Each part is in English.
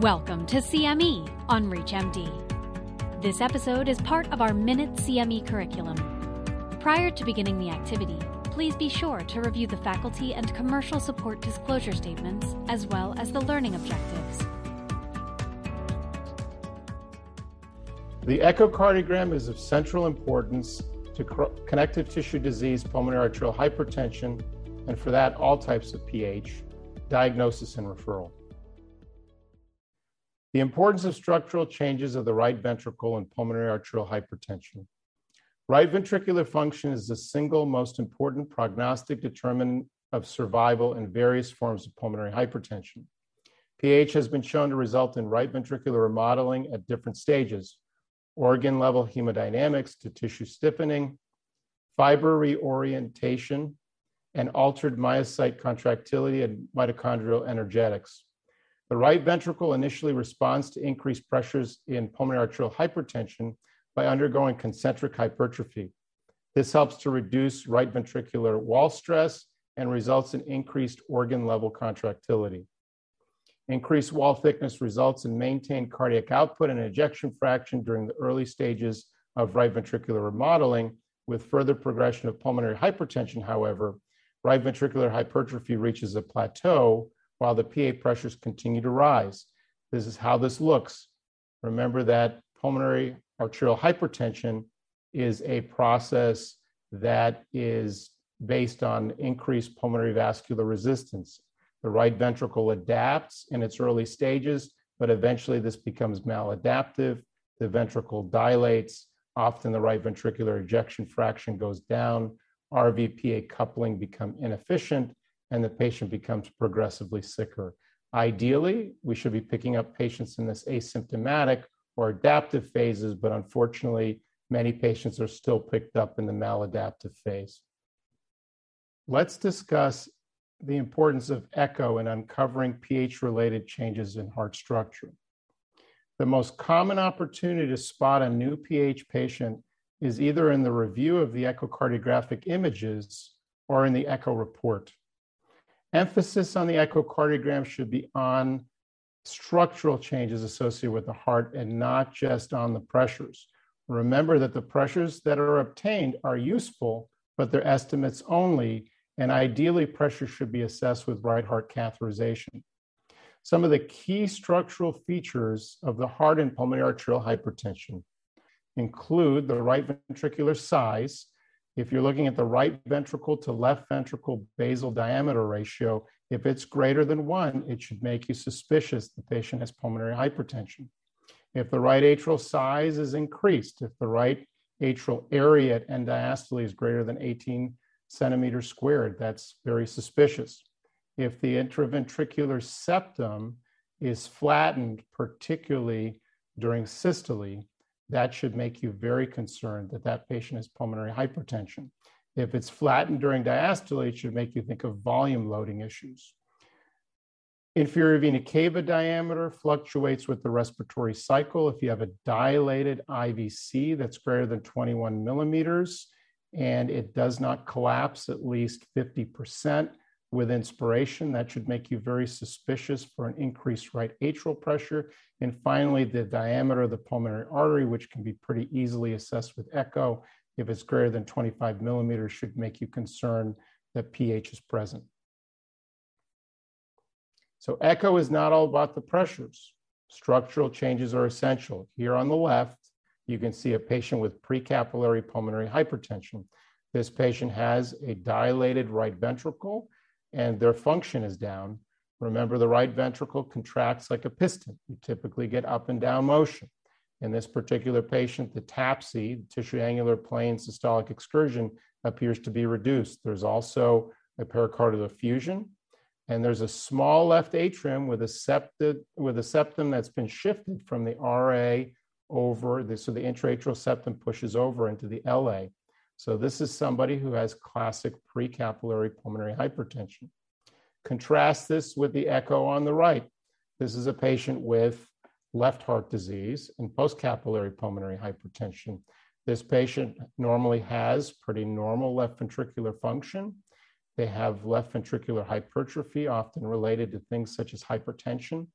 Welcome to CME on ReachMD. This episode is part of our Minute CME curriculum. Prior to beginning the activity, please be sure to review the faculty and commercial support disclosure statements as well as the learning objectives. The echocardiogram is of central importance to connective tissue disease, pulmonary arterial hypertension, and for that, all types of PH, diagnosis and referral. The importance of structural changes of the right ventricle in pulmonary arterial hypertension. Right ventricular function is the single most important prognostic determinant of survival in various forms of pulmonary hypertension. PH has been shown to result in right ventricular remodeling at different stages organ level hemodynamics to tissue stiffening, fiber reorientation, and altered myocyte contractility and mitochondrial energetics. The right ventricle initially responds to increased pressures in pulmonary arterial hypertension by undergoing concentric hypertrophy. This helps to reduce right ventricular wall stress and results in increased organ level contractility. Increased wall thickness results in maintained cardiac output and ejection fraction during the early stages of right ventricular remodeling. With further progression of pulmonary hypertension, however, right ventricular hypertrophy reaches a plateau while the PA pressures continue to rise. This is how this looks. Remember that pulmonary arterial hypertension is a process that is based on increased pulmonary vascular resistance. The right ventricle adapts in its early stages, but eventually this becomes maladaptive. The ventricle dilates. Often the right ventricular ejection fraction goes down. RVPA coupling become inefficient, and the patient becomes progressively sicker. Ideally, we should be picking up patients in this asymptomatic or adaptive phases, but unfortunately, many patients are still picked up in the maladaptive phase. Let's discuss the importance of echo in uncovering PH related changes in heart structure. The most common opportunity to spot a new PH patient is either in the review of the echocardiographic images or in the echo report. Emphasis on the echocardiogram should be on structural changes associated with the heart and not just on the pressures. Remember that the pressures that are obtained are useful, but they're estimates only, and ideally, pressure should be assessed with right heart catheterization. Some of the key structural features of the heart and pulmonary arterial hypertension include the right ventricular size, if you're looking at the right ventricle to left ventricle basal diameter ratio, if it's greater than one, it should make you suspicious the patient has pulmonary hypertension. If the right atrial size is increased, if the right atrial area at end diastole is greater than 18 centimeters squared, that's very suspicious. If the intraventricular septum is flattened, particularly during systole, that should make you very concerned that that patient has pulmonary hypertension. If it's flattened during diastole, it should make you think of volume loading issues. Inferior vena cava diameter fluctuates with the respiratory cycle. If you have a dilated IVC that's greater than 21 millimeters and it does not collapse at least 50%, with inspiration. That should make you very suspicious for an increased right atrial pressure. And finally, the diameter of the pulmonary artery, which can be pretty easily assessed with echo. If it's greater than 25 millimeters, should make you concerned that PH is present. So echo is not all about the pressures. Structural changes are essential. Here on the left, you can see a patient with precapillary pulmonary hypertension. This patient has a dilated right ventricle and their function is down, remember the right ventricle contracts like a piston. You typically get up and down motion. In this particular patient, the TAPSE, the tissue annular plane systolic excursion, appears to be reduced. There's also a pericardial effusion, and there's a small left atrium with a, septed, with a septum that's been shifted from the RA over, the, so the intraatrial septum pushes over into the LA. So this is somebody who has classic precapillary pulmonary hypertension. Contrast this with the echo on the right. This is a patient with left heart disease and postcapillary pulmonary hypertension. This patient normally has pretty normal left ventricular function. They have left ventricular hypertrophy, often related to things such as hypertension.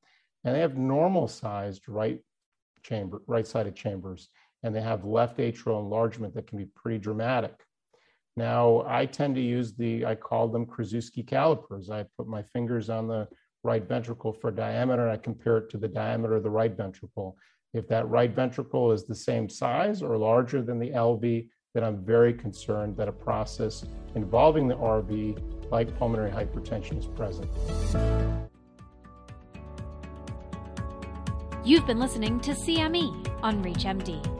and they have normal sized right chamber, right sided chambers, and they have left atrial enlargement that can be pretty dramatic. Now, I tend to use the, I call them Krasuski calipers. I put my fingers on the right ventricle for diameter and I compare it to the diameter of the right ventricle. If that right ventricle is the same size or larger than the LV, then I'm very concerned that a process involving the RV, like pulmonary hypertension, is present. You've been listening to CME on ReachMD.